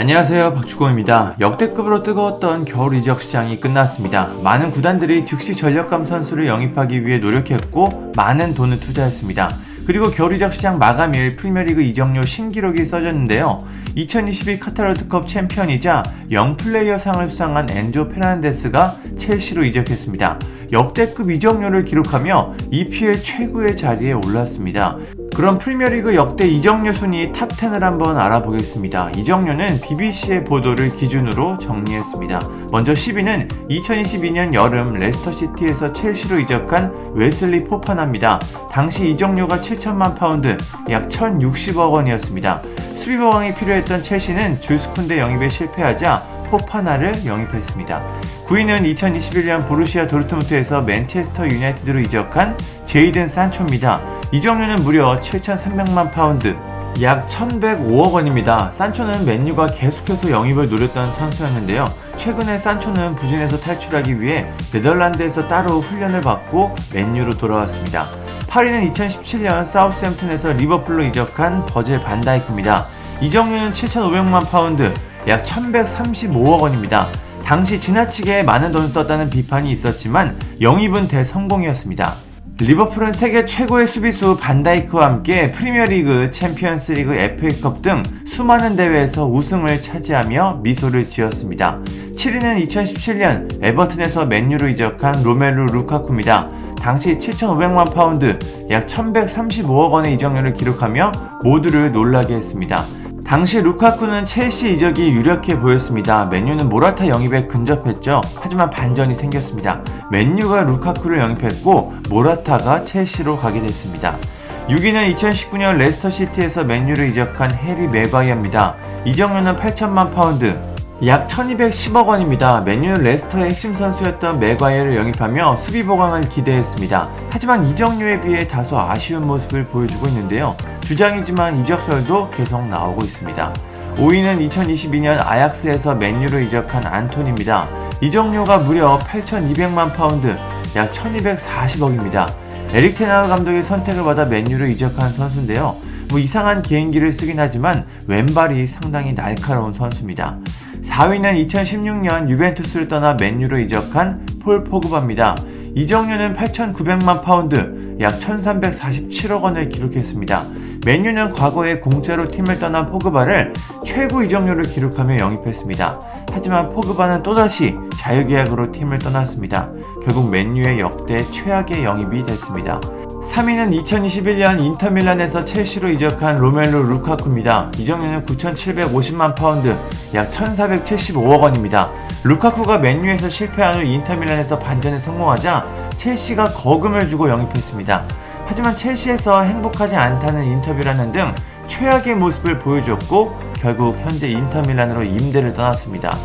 안녕하세요 박주공입니다. 역대급으로 뜨거웠던 겨울 이적 시장이 끝났습니다. 많은 구단들이 즉시 전력감 선수를 영입하기 위해 노력했고 많은 돈을 투자했습니다. 그리고 겨울 이적 시장 마감일 프리미어리그 이적료 신기록이 써졌는데요. 2022 카타르 월드컵 챔피언이자 영플레이어 상을 수상한 엔조 페란데스가 첼시로 이적했습니다. 역대급 이적료를 기록하며 EPL 최고의 자리에 올랐습니다. 그럼 프리미어리그 역대 이적료 순위 탑10을 한번 알아보겠습니다. 이적료는 BBC의 보도를 기준으로 정리했습니다. 먼저 10위는 2022년 여름 레스터시티에서 첼시로 이적한 웨슬리 포파나입니다. 당시 이적료가 7천만 파운드, 약 1,060억 원이었습니다. 수비 보강이 필요했던 첼시는 줄스 쿤데 영입에 실패하자 포파나를 영입했습니다. 9위는 2021년 보루시아 도르트문트에서 맨체스터 유나이티드로 이적한 제이든 산초입니다. 이적료는 무려 7,300만 파운드, 약 1,105억 원입니다. 산초는 맨유가 계속해서 영입을 노렸던 선수였는데요. 최근에 산초는 부진에서 탈출하기 위해 네덜란드에서 따로 훈련을 받고 맨유로 돌아왔습니다. 8위는 2017년 사우스햄튼에서 리버풀로 이적한 버젤 반다이크입니다. 이적료는 7,500만 파운드, 약 1,135억 원입니다. 당시 지나치게 많은 돈을 썼다는 비판이 있었지만 영입은 대성공이었습니다. 리버풀은 세계 최고의 수비수 반다이크와 함께 프리미어리그, 챔피언스리그, FA컵 등 수많은 대회에서 우승을 차지하며 미소를 지었습니다. 7위는 2017년 에버튼에서 맨유로 이적한 로멜루 루카쿠입니다. 당시 7,500만 파운드, 약 1,135억 원의 이적료를 기록하며 모두를 놀라게 했습니다. 당시 루카쿠는 첼시 이적이 유력해 보였습니다. 맨유는 모라타 영입에 근접했죠. 하지만 반전이 생겼습니다. 맨유가 루카쿠를 영입했고 모라타가 첼시로 가게 됐습니다. 6위는 2019년 레스터 시티에서 맨유로 이적한 해리 맥과이어입니다. 이적료는 8천만 파운드, 약 1210억 원입니다. 맨유는 레스터의 핵심 선수였던 맥과이어를 영입하며 수비 보강을 기대했습니다. 하지만 이적료에 비해 다소 아쉬운 모습을 보여주고 있는데요. 주장이지만 이적설도 계속 나오고 있습니다. 5위는 2022년 아약스에서 맨유로 이적한 안토니입니다. 이적료가 무려 8,200만 파운드, 약 1,240억입니다. 에릭 텐하흐 감독의 선택을 받아 맨유로 이적한 선수인데요. 뭐 이상한 개인기를 쓰긴 하지만 왼발이 상당히 날카로운 선수입니다. 4위는 2016년 유벤투스를 떠나 맨유로 이적한 폴 포그바입니다. 이적료는 8,900만 파운드, 약 1,347억 원을 기록했습니다. 맨유는 과거에 공짜로 팀을 떠난 포그바를 최고 이적료를 기록하며 영입했습니다. 하지만 포그바는 또다시 자유계약으로 팀을 떠났습니다. 결국 맨유의 역대 최악의 영입이 됐습니다. 3위는 2021년 인터밀란에서 첼시로 이적한 로멜로 루카쿠입니다. 이적료는 9,750만 파운드, 약 1,475억 원입니다. 루카쿠가 맨유에서 실패한 후 인터밀란에서 반전에 성공하자 첼시가 거금을 주고 영입했습니다. 하지만 첼시에서 행복하지 않다는 인터뷰를 하는 등 최악의 모습을 보여줬고 결국 현재 인터밀란으로 임대를 떠났습니다.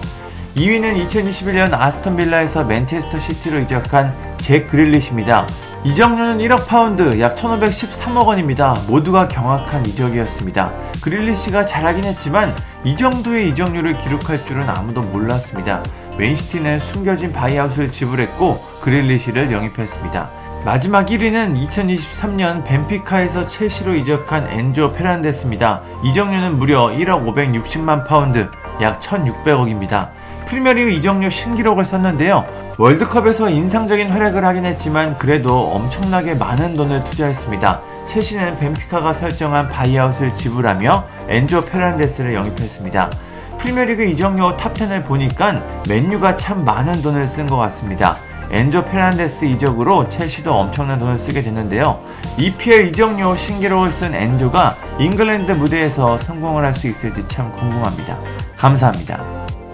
2위는 2021년 아스톤 빌라에서 맨체스터 시티로 이적한 잭 그릴리시입니다. 이적료는 1억 파운드, 약 1513억 원입니다. 모두가 경악한 이적이었습니다. 그릴리시가 잘하긴 했지만 이 정도의 이적료를 기록할 줄은 아무도 몰랐습니다. 맨시티는 숨겨진 바이아웃을 지불했고 그릴리시를 영입했습니다. 마지막 1위는 2023년 벤피카에서 첼시로 이적한 엔조 페르난데스입니다. 이적료는 무려 1억 560만 파운드, 약 1600억입니다. 프리미어리그 이적료 신기록을 썼는데요. 월드컵에서 인상적인 활약을 하긴 했지만 그래도 엄청나게 많은 돈을 투자했습니다. 첼시는 벤피카가 설정한 바이아웃을 지불하며 엔조 페르난데스를 영입했습니다. 프리미어리그 이적료 탑10을 보니까 맨유가 참 많은 돈을 쓴 것 같습니다. 엔조 페란데스 이적으로 첼시도 엄청난 돈을 쓰게 됐는데요. EPL 이적료 신기록을 쓴 엔조가 잉글랜드 무대에서 성공을 할 수 있을지 참 궁금합니다. 감사합니다.